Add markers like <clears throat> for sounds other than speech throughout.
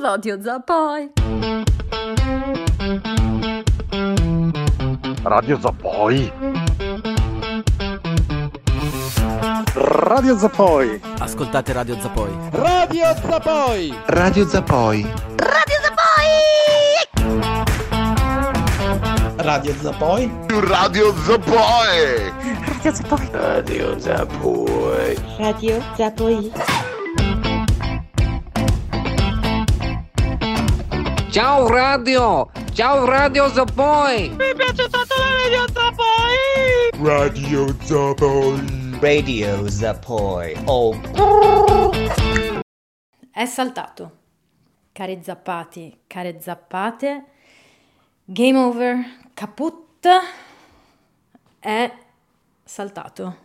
Radio Zapoi. Radio Zapoi. Radio Zapoi. Ascoltate Radio Zapoi. Radio Zapoi. Radio Zapoi. Radio Zapoi! Radio Zapoi. Radio Zapoi. Radio Zapoi. Radio Zapoi. Radio Zapoi. Ciao radio! Ciao Radio Zapoi! Radio Zapoi. Radio Zapoi. Oh. È saltato. Cari zappati, care zappate, game over, caput, è saltato.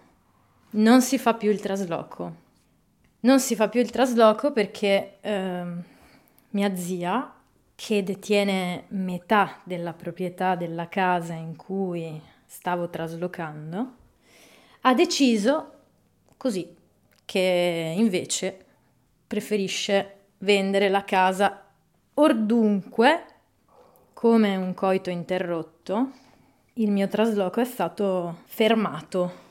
Non si fa più il trasloco. Non si fa più il trasloco perché ehm, mia zia, che detiene metà della proprietà della casa in cui stavo traslocando, ha deciso così che invece preferisce vendere la casa ordunque come un coito interrotto. Il mio trasloco è stato fermato.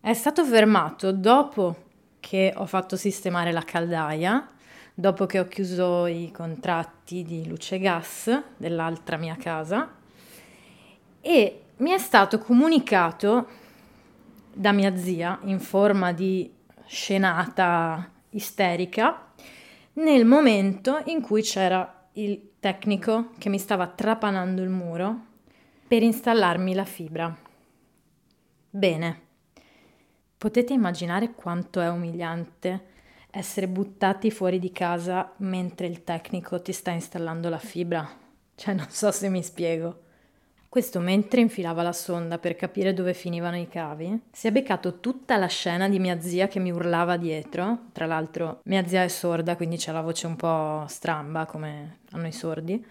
È stato fermato dopo che ho fatto sistemare la caldaia, dopo che ho chiuso i contratti di luce e gas dell'altra mia casa e mi è stato comunicato da mia zia in forma di scenata isterica nel momento in cui c'era il tecnico che mi stava trapanando il muro per installarmi la fibra. Bene, potete immaginare quanto è umiliante essere buttati fuori di casa mentre il tecnico ti sta installando la fibra? Cioè, non so se mi spiego. Questo mentre infilava la sonda per capire dove finivano i cavi, si è beccato tutta la scena di mia zia che mi urlava dietro. Tra l'altro, mia zia è sorda, quindi c'ha la voce un po' stramba come hanno i sordi.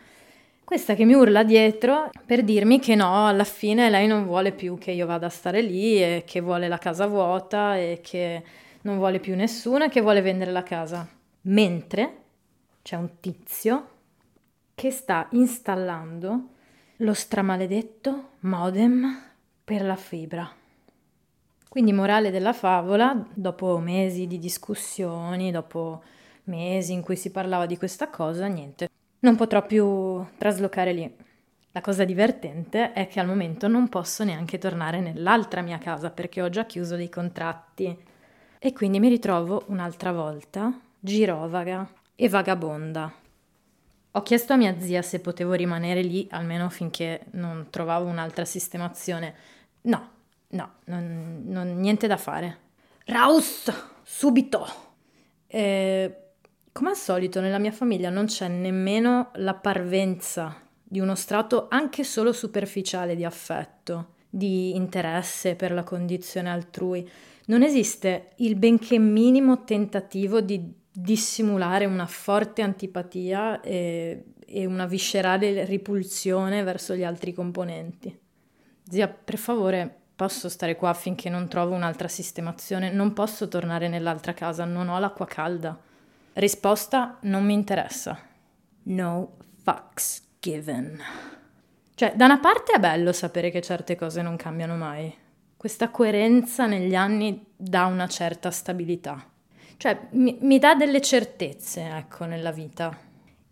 Questa che mi urla dietro per dirmi che no, alla fine lei non vuole più che io vada a stare lì e che vuole la casa vuota e che non vuole più nessuno e che vuole vendere la casa. Mentre c'è un tizio che sta installando lo stramaledetto modem per la fibra. Quindi morale della favola, dopo mesi di discussioni, dopo mesi in cui si parlava di questa cosa, niente, non potrò più traslocare lì. La cosa divertente è che al momento non posso neanche tornare nell'altra mia casa perché ho già chiuso dei contratti e quindi mi ritrovo un'altra volta girovaga e vagabonda. Ho chiesto a mia zia se potevo rimanere lì almeno finché non trovavo un'altra sistemazione. No, no, non, non, niente da fare. Raus, subito! E, come al solito nella mia famiglia non c'è nemmeno la parvenza di uno strato anche solo superficiale di affetto, di interesse per la condizione altrui. Non esiste il benché minimo tentativo di dissimulare una forte antipatia e, e, una viscerale ripulsione verso gli altri componenti. Zia, per favore, posso stare qua finché non trovo un'altra sistemazione? Non posso tornare nell'altra casa, non ho l'acqua calda. Risposta: non mi interessa. No fucks given. Cioè, da una parte è bello sapere che certe cose non cambiano mai. Questa coerenza negli anni dà una certa stabilità. Cioè, mi, mi dà delle certezze, ecco, nella vita.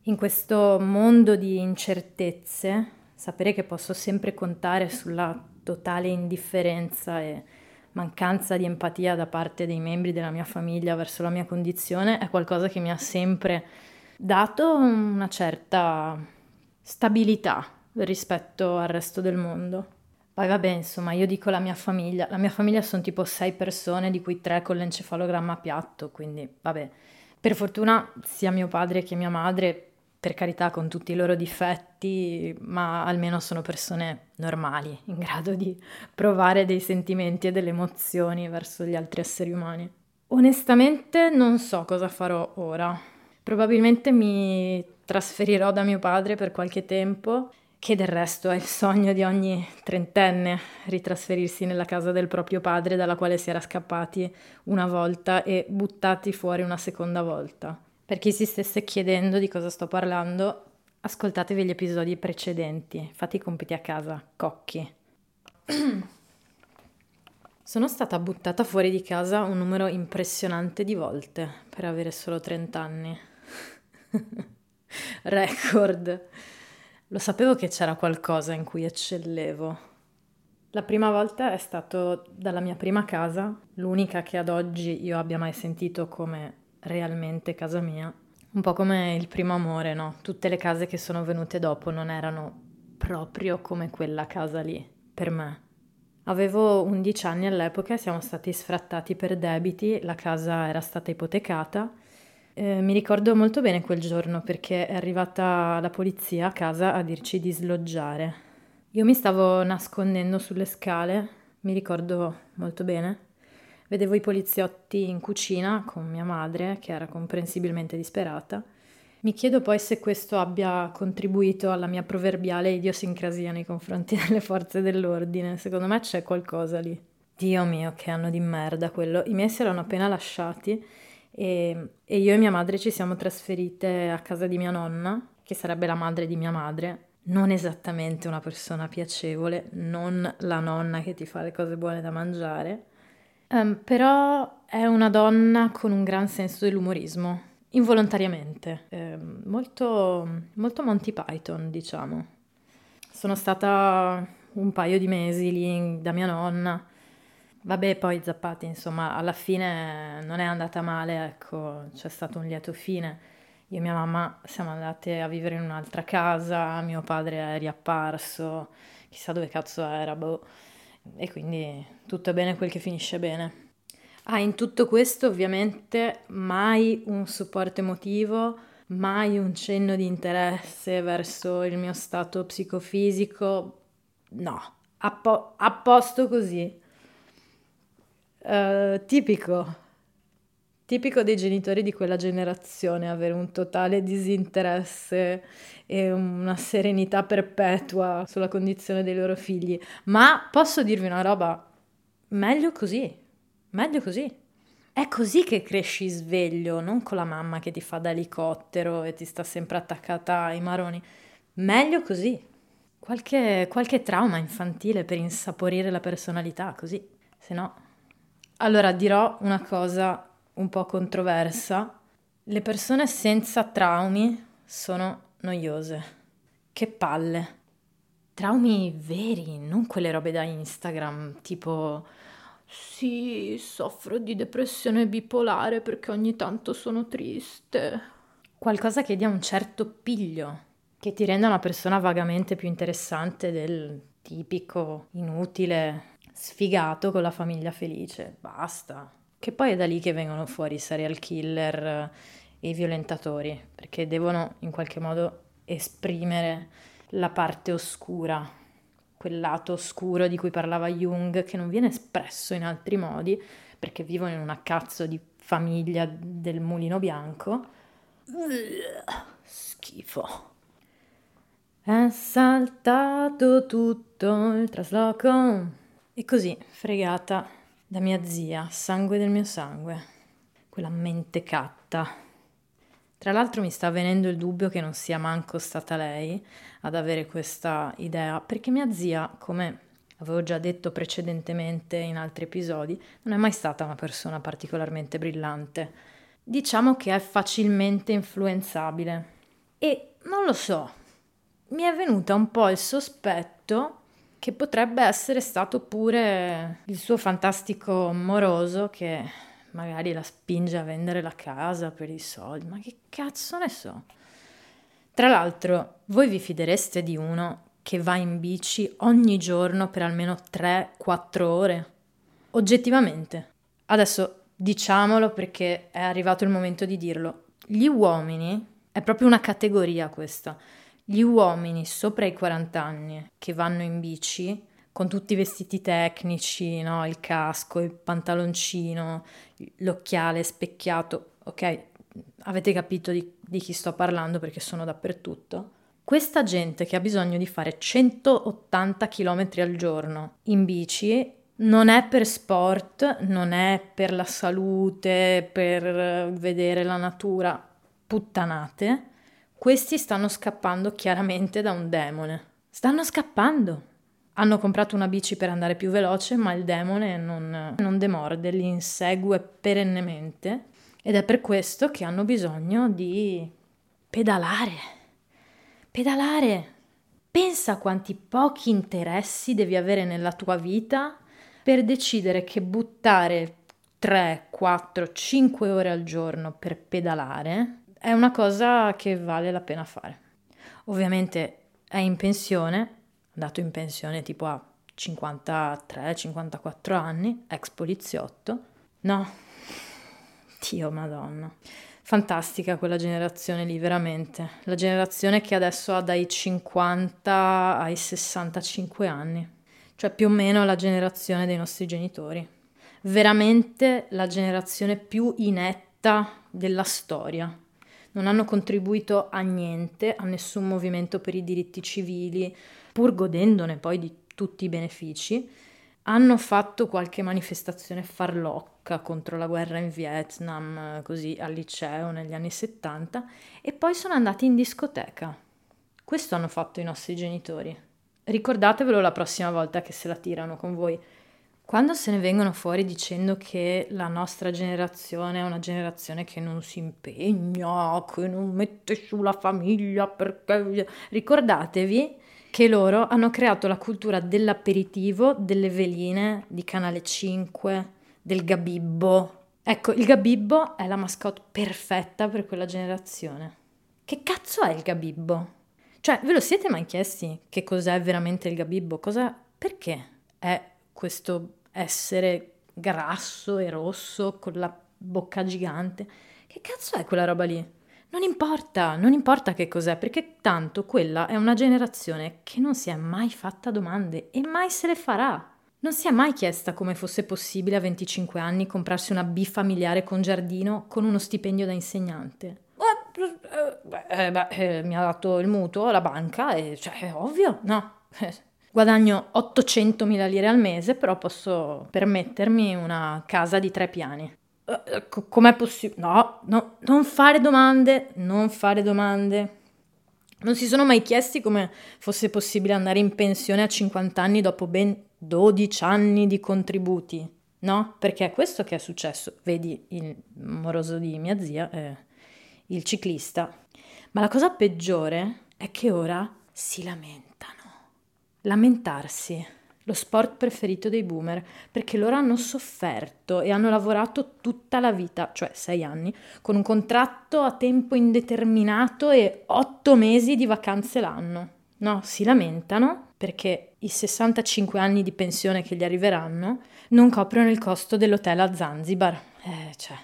In questo mondo di incertezze, sapere che posso sempre contare sulla totale indifferenza e mancanza di empatia da parte dei membri della mia famiglia verso la mia condizione è qualcosa che mi ha sempre dato una certa stabilità rispetto al resto del mondo. Poi vabbè, insomma, io dico la mia famiglia, la mia famiglia sono tipo sei persone, di cui tre con l'encefalogramma piatto, quindi vabbè. Per fortuna sia mio padre che mia madre, per carità, con tutti i loro difetti, ma almeno sono persone normali, <laughs> in grado di provare dei sentimenti e delle emozioni verso gli altri esseri umani. Onestamente non so cosa farò ora. Probabilmente mi trasferirò da mio padre per qualche tempo che del resto è il sogno di ogni trentenne, ritrasferirsi nella casa del proprio padre dalla quale si era scappati una volta e buttati fuori una seconda volta. Per chi si stesse chiedendo di cosa sto parlando, ascoltatevi gli episodi precedenti, fate i compiti a casa, cocchi. <clears throat> Sono stata buttata fuori di casa un numero impressionante di volte per avere solo 30 anni. <laughs> Record. Lo sapevo che c'era qualcosa in cui eccellevo. La prima volta è stato dalla mia prima casa, l'unica che ad oggi io abbia mai sentito come realmente casa mia. Un po' come il primo amore, no? Tutte le case che sono venute dopo non erano proprio come quella casa lì, per me. Avevo 11 anni all'epoca siamo stati sfrattati per debiti, la casa era stata ipotecata. Eh, mi ricordo molto bene quel giorno perché è arrivata la polizia a casa a dirci di sloggiare. Io mi stavo nascondendo sulle scale, mi ricordo molto bene. Vedevo i poliziotti in cucina con mia madre, che era comprensibilmente disperata. Mi chiedo poi se questo abbia contribuito alla mia proverbiale idiosincrasia nei confronti <laughs> delle forze dell'ordine. Secondo me c'è qualcosa lì. Dio mio, che anno di merda quello. I miei si erano appena lasciati e, e io e mia madre ci siamo trasferite a casa di mia nonna, che sarebbe la madre di mia madre. Non esattamente una persona piacevole, non la nonna che ti fa le cose buone da mangiare, um, però è una donna con un gran senso dell'umorismo involontariamente, eh, molto, molto Monty Python, diciamo. Sono stata un paio di mesi lì da mia nonna. Vabbè, poi zappati, insomma, alla fine non è andata male, ecco, c'è stato un lieto fine. Io e mia mamma siamo andate a vivere in un'altra casa, mio padre è riapparso, chissà dove cazzo era, boh. E quindi tutto è bene quel che finisce bene. Ah, in tutto questo ovviamente mai un supporto emotivo, mai un cenno di interesse verso il mio stato psicofisico, no, a, po- a posto così. Uh, tipico, tipico dei genitori di quella generazione, avere un totale disinteresse e una serenità perpetua sulla condizione dei loro figli. Ma posso dirvi una roba, meglio così. Meglio così. È così che cresci sveglio, non con la mamma che ti fa da elicottero e ti sta sempre attaccata ai maroni. Meglio così. Qualche, qualche trauma infantile per insaporire la personalità, così. Se no... Allora dirò una cosa un po' controversa. Le persone senza traumi sono noiose. Che palle. Traumi veri, non quelle robe da Instagram, tipo sì, soffro di depressione bipolare perché ogni tanto sono triste. Qualcosa che dia un certo piglio, che ti renda una persona vagamente più interessante del tipico inutile sfigato con la famiglia felice. Basta. Che poi è da lì che vengono fuori i serial killer e i violentatori, perché devono in qualche modo esprimere la parte oscura quel lato oscuro di cui parlava Jung, che non viene espresso in altri modi, perché vivono in una cazzo di famiglia del mulino bianco. Schifo. È saltato tutto il trasloco. E così, fregata da mia zia, sangue del mio sangue, quella mentecatta tra l'altro mi sta venendo il dubbio che non sia manco stata lei ad avere questa idea, perché mia zia, come avevo già detto precedentemente in altri episodi, non è mai stata una persona particolarmente brillante. Diciamo che è facilmente influenzabile. E non lo so, mi è venuta un po' il sospetto che potrebbe essere stato pure il suo fantastico moroso che magari la spinge a vendere la casa per i soldi, ma che cazzo ne so. Tra l'altro, voi vi fidereste di uno che va in bici ogni giorno per almeno 3-4 ore? Oggettivamente. Adesso diciamolo perché è arrivato il momento di dirlo. Gli uomini, è proprio una categoria questa, gli uomini sopra i 40 anni che vanno in bici con tutti i vestiti tecnici, no? il casco, il pantaloncino, l'occhiale specchiato, ok? Avete capito di, di chi sto parlando perché sono dappertutto. Questa gente che ha bisogno di fare 180 km al giorno in bici non è per sport, non è per la salute, per vedere la natura, puttanate, questi stanno scappando chiaramente da un demone. Stanno scappando. Hanno comprato una bici per andare più veloce, ma il demone non, non demorde, li insegue perennemente ed è per questo che hanno bisogno di pedalare. Pedalare. Pensa quanti pochi interessi devi avere nella tua vita per decidere che buttare 3, 4, 5 ore al giorno per pedalare è una cosa che vale la pena fare. Ovviamente è in pensione, andato in pensione tipo a 53-54 anni, ex poliziotto. No, <laughs> Dio madonna. Fantastica quella generazione lì, veramente. La generazione che adesso ha dai 50 ai 65 anni. Cioè più o meno la generazione dei nostri genitori. Veramente la generazione più inetta della storia. Non hanno contribuito a niente, a nessun movimento per i diritti civili, pur godendone poi di tutti i benefici, hanno fatto qualche manifestazione farlocca contro la guerra in Vietnam, così al liceo negli anni 70, e poi sono andati in discoteca. Questo hanno fatto i nostri genitori. Ricordatevelo la prossima volta che se la tirano con voi. Quando se ne vengono fuori dicendo che la nostra generazione è una generazione che non si impegna, che non mette su la famiglia, perché ricordatevi che loro hanno creato la cultura dell'aperitivo, delle veline, di Canale 5, del gabibbo. Ecco, il gabibbo è la mascotte perfetta per quella generazione. Che cazzo è il gabibbo? Cioè, ve lo siete mai chiesti che cos'è veramente il gabibbo? Cosa, perché è questo essere grasso e rosso con la bocca gigante. Che cazzo è quella roba lì? Non importa, non importa che cos'è, perché tanto quella è una generazione che non si è mai fatta domande e mai se le farà. Non si è mai chiesta come fosse possibile a 25 anni comprarsi una B familiare con giardino con uno stipendio da insegnante. Eh, beh, eh, mi ha dato il mutuo la banca e cioè è ovvio, no? <laughs> Guadagno 800.000 lire al mese, però posso permettermi una casa di tre piani. Uh, com'è possibile? No, no, non fare domande, non fare domande. Non si sono mai chiesti come fosse possibile andare in pensione a 50 anni dopo ben 12 anni di contributi, no? Perché è questo che è successo. Vedi il moroso di mia zia, eh, il ciclista. Ma la cosa peggiore è che ora si lamenta lamentarsi, lo sport preferito dei boomer, perché loro hanno sofferto e hanno lavorato tutta la vita, cioè sei anni, con un contratto a tempo indeterminato e otto mesi di vacanze l'anno. No, si lamentano perché i 65 anni di pensione che gli arriveranno non coprono il costo dell'hotel a Zanzibar. Eh, cioè,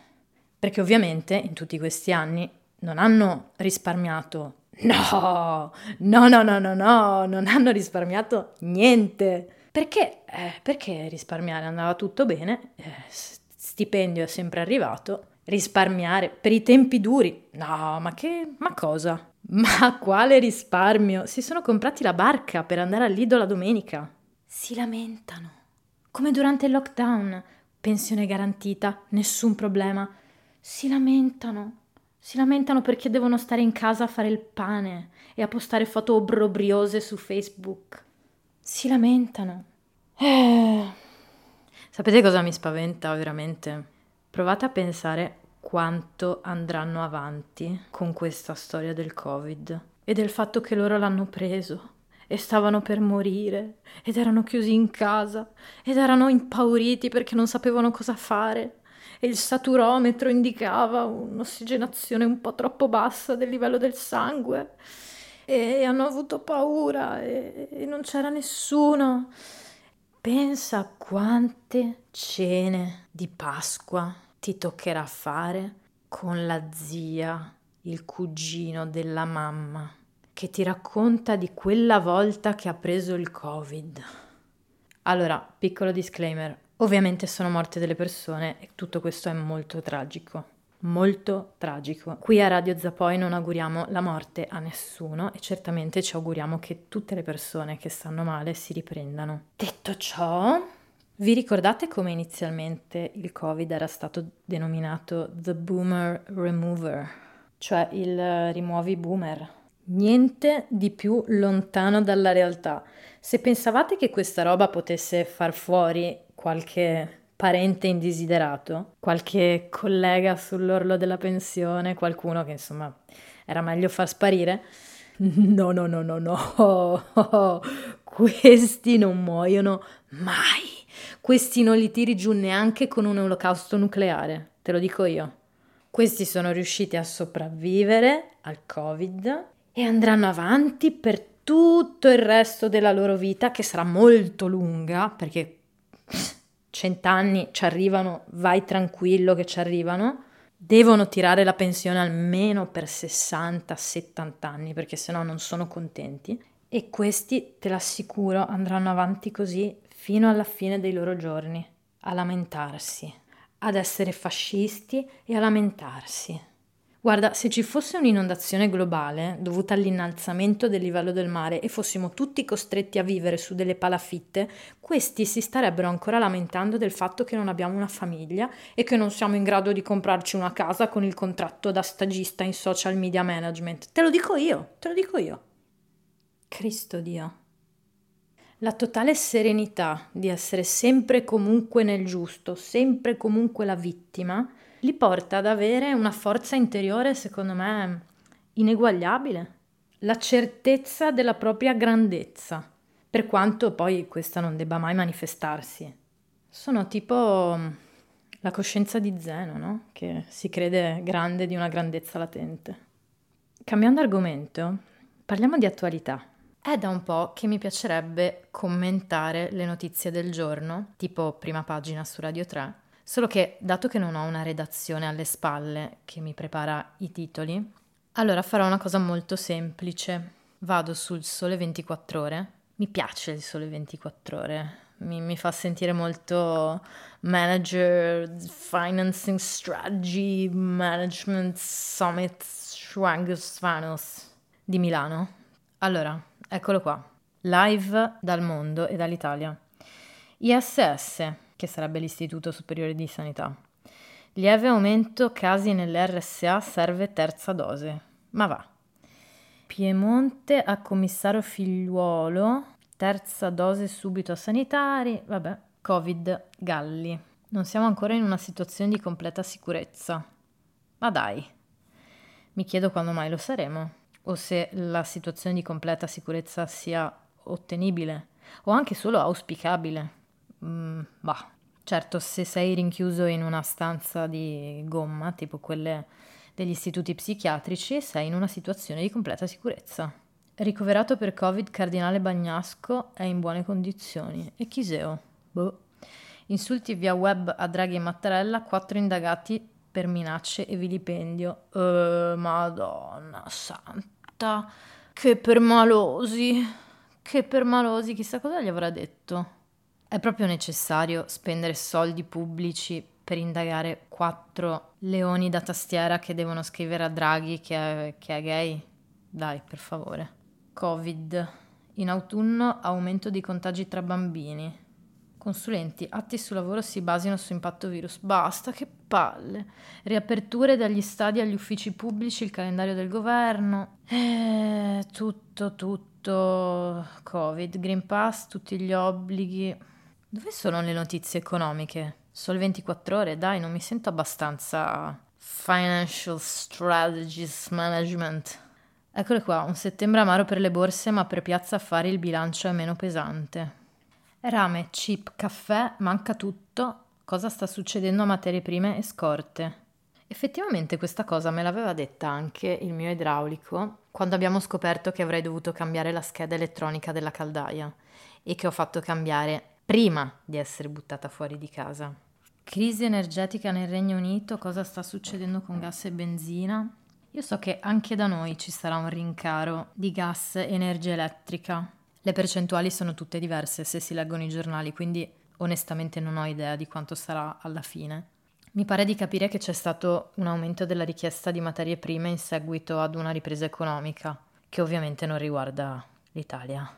perché ovviamente in tutti questi anni non hanno risparmiato No, no, no, no, no, no, non hanno risparmiato niente. Perché? Eh, perché risparmiare andava tutto bene, eh, stipendio è sempre arrivato, risparmiare per i tempi duri. No, ma che, ma cosa? Ma quale risparmio? Si sono comprati la barca per andare al Lido la domenica. Si lamentano. Come durante il lockdown. Pensione garantita, nessun problema. Si lamentano. Si lamentano perché devono stare in casa a fare il pane e a postare foto obbrobriose su Facebook. Si lamentano. Eh. Sapete cosa mi spaventa veramente? Provate a pensare quanto andranno avanti con questa storia del Covid e del fatto che loro l'hanno preso e stavano per morire ed erano chiusi in casa ed erano impauriti perché non sapevano cosa fare e il saturometro indicava un'ossigenazione un po' troppo bassa del livello del sangue e hanno avuto paura e, e non c'era nessuno. Pensa a quante cene di Pasqua ti toccherà fare con la zia, il cugino della mamma, che ti racconta di quella volta che ha preso il Covid. Allora, piccolo disclaimer, Ovviamente sono morte delle persone e tutto questo è molto tragico. Molto tragico. Qui a Radio Zapoi non auguriamo la morte a nessuno e certamente ci auguriamo che tutte le persone che stanno male si riprendano. Detto ciò, vi ricordate come inizialmente il Covid era stato denominato The Boomer Remover? cioè il rimuovi boomer. Niente di più lontano dalla realtà. Se pensavate che questa roba potesse far fuori qualche parente indesiderato, qualche collega sull'orlo della pensione, qualcuno che insomma era meglio far sparire, <laughs> no, no, no, no, no, <laughs> questi non muoiono mai. Questi non li tiri giù neanche con un olocausto nucleare, te lo dico io. Questi sono riusciti a sopravvivere al Covid e andranno avanti per tutto il resto della loro vita, che sarà molto lunga, perché cent'anni ci arrivano, vai tranquillo che ci arrivano. Devono tirare la pensione almeno per 60-70 anni, perché sennò non sono contenti. E questi, te l'assicuro, andranno avanti così fino alla fine dei loro giorni, a lamentarsi, ad essere fascisti e a lamentarsi. Guarda, se ci fosse un'inondazione globale dovuta all'innalzamento del livello del mare e fossimo tutti costretti a vivere su delle palafitte, questi si starebbero ancora lamentando del fatto che non abbiamo una famiglia e che non siamo in grado di comprarci una casa con il contratto da stagista in social media management. Te lo dico io, te lo dico io. Cristo Dio la totale serenità di essere sempre e comunque nel giusto, sempre e comunque la vittima, li porta ad avere una forza interiore, secondo me, ineguagliabile. La certezza della propria grandezza, per quanto poi questa non debba mai manifestarsi. Sono tipo mm, la coscienza di Zeno, no? Che si crede grande di una grandezza latente. Cambiando argomento, parliamo di attualità. È da un po' che mi piacerebbe commentare le notizie del giorno, tipo prima pagina su Radio 3, solo che dato che non ho una redazione alle spalle che mi prepara i titoli, allora farò una cosa molto semplice. Vado sul Sole 24 ore. Mi piace il Sole 24 ore, mi, mi fa sentire molto manager, financing strategy, management summit, Schwangus Vanos di Milano. Allora, Eccolo qua, live dal mondo e dall'Italia. ISS, che sarebbe l'Istituto Superiore di Sanità. Lieve aumento casi nell'RSA serve terza dose. Ma va. Piemonte a commissario figliuolo, terza dose subito a sanitari. Vabbè, Covid, Galli. Non siamo ancora in una situazione di completa sicurezza. Ma dai. Mi chiedo quando mai lo saremo o se la situazione di completa sicurezza sia ottenibile o anche solo auspicabile. Mm, bah, certo, se sei rinchiuso in una stanza di gomma, tipo quelle degli istituti psichiatrici, sei in una situazione di completa sicurezza. Ricoverato per Covid, Cardinale Bagnasco è in buone condizioni. E Chiseo? Boh. Insulti via web a Draghi e Mattarella, quattro indagati per minacce e vilipendio. Eh, madonna santa, che permalosi, che permalosi, chissà cosa gli avrà detto. È proprio necessario spendere soldi pubblici per indagare quattro leoni da tastiera che devono scrivere a Draghi che è, che è gay? Dai, per favore. Covid. In autunno aumento di contagi tra bambini. Consulenti, atti sul lavoro si basino su impatto virus. Basta, che palle. Riaperture dagli stadi agli uffici pubblici, il calendario del governo. Eh, tutto, tutto. Covid, Green Pass, tutti gli obblighi. Dove sono le notizie economiche? Solo 24 ore, dai, non mi sento abbastanza Financial Strategies Management. Eccole qua, un settembre amaro per le borse, ma per Piazza Affari il bilancio è meno pesante. Rame, chip, caffè, manca tutto. Cosa sta succedendo a materie prime e scorte? Effettivamente questa cosa me l'aveva detta anche il mio idraulico quando abbiamo scoperto che avrei dovuto cambiare la scheda elettronica della caldaia e che ho fatto cambiare prima di essere buttata fuori di casa. Crisi energetica nel Regno Unito, cosa sta succedendo con gas e benzina? Io so che anche da noi ci sarà un rincaro di gas e energia elettrica le percentuali sono tutte diverse se si leggono i giornali, quindi onestamente non ho idea di quanto sarà alla fine. Mi pare di capire che c'è stato un aumento della richiesta di materie prime in seguito ad una ripresa economica, che ovviamente non riguarda l'Italia.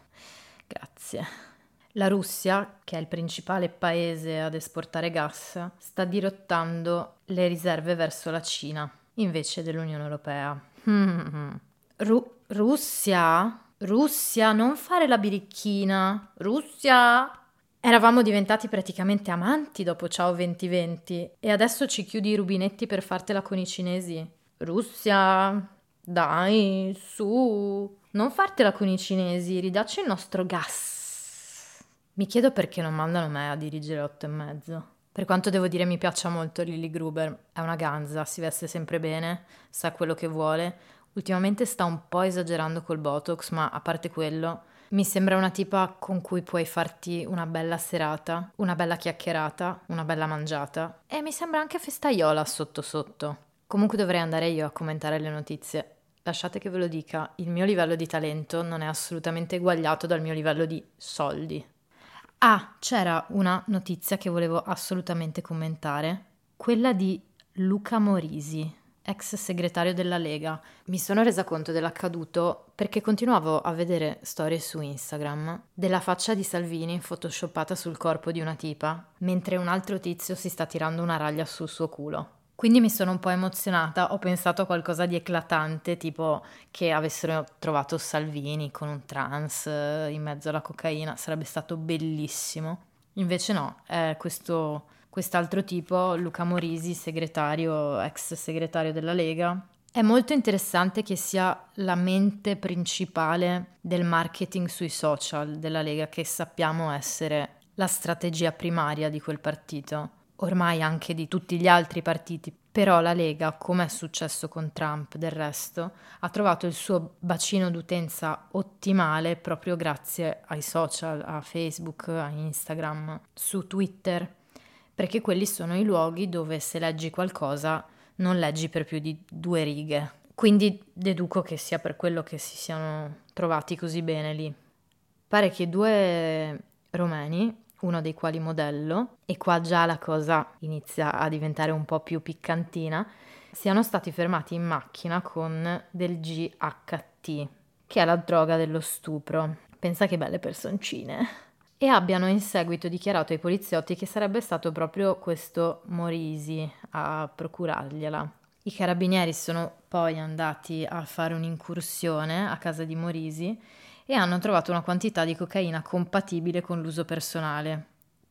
Grazie. La Russia, che è il principale paese ad esportare gas, sta dirottando le riserve verso la Cina. invece dell'Unione Europea. Ru- Russia? Russia, non fare la birichina. Russia! Eravamo diventati praticamente amanti dopo Ciao 2020 e adesso ci chiudi i rubinetti per fartela con i cinesi. Russia, dai, su, non fartela con i cinesi, ridacci il nostro gas. Mi chiedo perché non mandano me a dirigere 8 e mezzo. Per quanto devo dire mi piaccia molto Lily Gruber, è una ganza, si veste sempre bene, sa quello che vuole. Ultimamente sta un po' esagerando col Botox, ma a parte quello, mi sembra una tipa con cui puoi farti una bella serata, una bella chiacchierata, una bella mangiata e mi sembra anche festaiola sotto sotto. Comunque dovrei andare io a commentare le notizie. Lasciate che ve lo dica, il mio livello di talento non è assolutamente eguagliato dal mio livello di soldi. Ah, c'era una notizia che volevo assolutamente commentare, quella di Luca Morisi, ex segretario della Lega. Mi sono resa conto dell'accaduto perché continuavo a vedere storie su Instagram della faccia di Salvini photoshoppata sul corpo di una tipa, mentre un altro tizio si sta tirando una raglia sul suo culo. Quindi mi sono un po' emozionata, ho pensato a qualcosa di eclatante, tipo che avessero trovato Salvini con un trans eh, in mezzo alla cocaina, sarebbe stato bellissimo. Invece no, è questo, quest'altro tipo, Luca Morisi, segretario, ex segretario della Lega. È molto interessante che sia la mente principale del marketing sui social della Lega, che sappiamo essere la strategia primaria di quel partito ormai anche di tutti gli altri partiti, però la Lega, come è successo con Trump del resto, ha trovato il suo bacino d'utenza ottimale proprio grazie ai social, a Facebook, a Instagram, su Twitter, perché quelli sono i luoghi dove se leggi qualcosa non leggi per più di due righe. Quindi deduco che sia per quello che si siano trovati così bene lì. Pare che due romeni uno dei quali modello, e qua già la cosa inizia a diventare un po' più piccantina, siano stati fermati in macchina con del GHT, che è la droga dello stupro. Pensa che belle personcine. E abbiano in seguito dichiarato ai poliziotti che sarebbe stato proprio questo Morisi a procurargliela. I carabinieri sono poi andati a fare un'incursione a casa di Morisi e hanno trovato una quantità di cocaina compatibile con l'uso personale.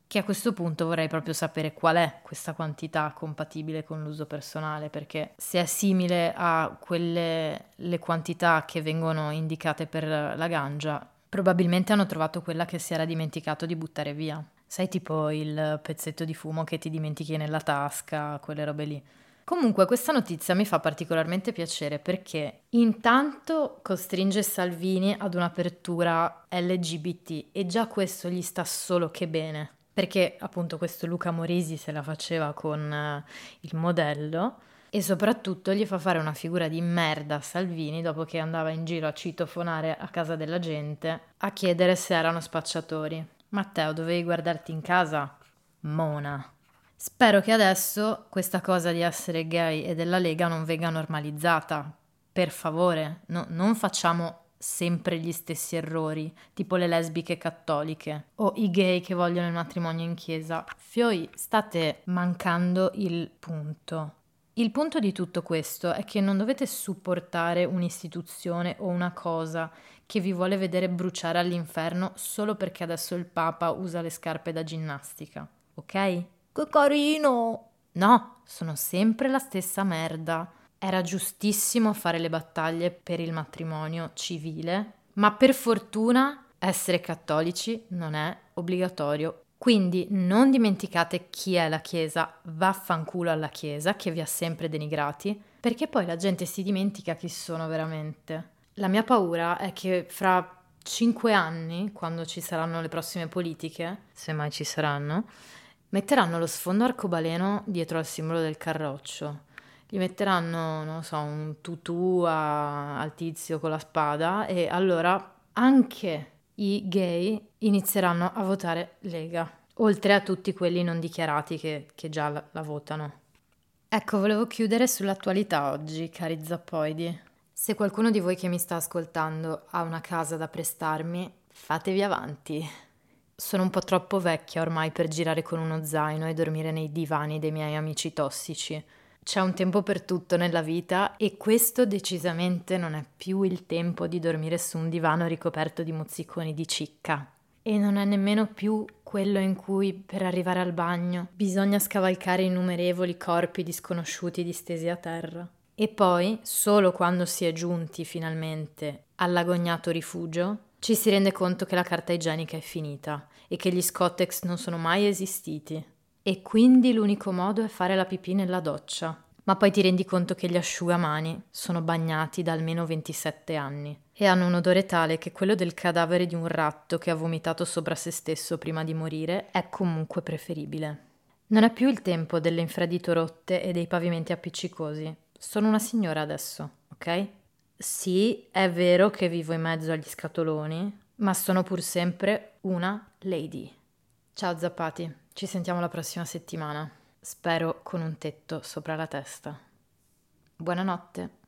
Che a questo punto vorrei proprio sapere qual è questa quantità compatibile con l'uso personale, perché se è simile a quelle le quantità che vengono indicate per la ganja, probabilmente hanno trovato quella che si era dimenticato di buttare via. Sai tipo il pezzetto di fumo che ti dimentichi nella tasca, quelle robe lì. Comunque questa notizia mi fa particolarmente piacere perché intanto costringe Salvini ad un'apertura LGBT e già questo gli sta solo che bene. Perché appunto questo Luca Morisi se la faceva con uh, il modello e soprattutto gli fa fare una figura di merda a Salvini dopo che andava in giro a citofonare a casa della gente a chiedere se erano spacciatori. Matteo, dovevi guardarti in casa? Mona. Spero che adesso questa cosa di essere gay e della Lega non venga normalizzata. Per favore, no, non facciamo sempre gli stessi errori, tipo le lesbiche cattoliche o i gay che vogliono il matrimonio in chiesa. Fioi, state mancando il punto. Il punto di tutto questo è che non dovete supportare un'istituzione o una cosa che vi vuole vedere bruciare all'inferno solo perché adesso il Papa usa le scarpe da ginnastica, ok? Che carino! No, sono sempre la stessa merda. Era giustissimo fare le battaglie per il matrimonio civile, ma per fortuna essere cattolici non è obbligatorio. Quindi non dimenticate chi è la Chiesa, vaffanculo alla Chiesa che vi ha sempre denigrati, perché poi la gente si dimentica chi sono veramente. La mia paura è che fra cinque anni, quando ci saranno le prossime politiche, se mai ci saranno, metteranno lo sfondo arcobaleno dietro al simbolo del carroccio. Gli metteranno, non so, un tutù a, al tizio con la spada e allora anche i gay inizieranno a votare Lega, oltre a tutti quelli non dichiarati che, che già la, la votano. Ecco, volevo chiudere sull'attualità oggi, cari zappoidi. Se qualcuno di voi che mi sta ascoltando ha una casa da prestarmi, fatevi avanti. Sono un po' troppo vecchia ormai per girare con uno zaino e dormire nei divani dei miei amici tossici. C'è un tempo per tutto nella vita e questo decisamente non è più il tempo di dormire su un divano ricoperto di mozziconi di cicca. E non è nemmeno più quello in cui, per arrivare al bagno, bisogna scavalcare innumerevoli corpi disconosciuti distesi a terra. E poi, solo quando si è giunti finalmente all'agognato rifugio, ci si rende conto che la carta igienica è finita e che gli Scottex non sono mai esistiti. E quindi l'unico modo è fare la pipì nella doccia. Ma poi ti rendi conto che gli asciugamani sono bagnati da almeno 27 anni e hanno un odore tale che quello del cadavere di un ratto che ha vomitato sopra se stesso prima di morire è comunque preferibile. Non è più il tempo delle infradito rotte e dei pavimenti appiccicosi. Sono una signora adesso, ok? Sì, è vero che vivo in mezzo agli scatoloni, ma sono pur sempre una lady. Ciao zappati, ci sentiamo la prossima settimana. Spero con un tetto sopra la testa. Buonanotte.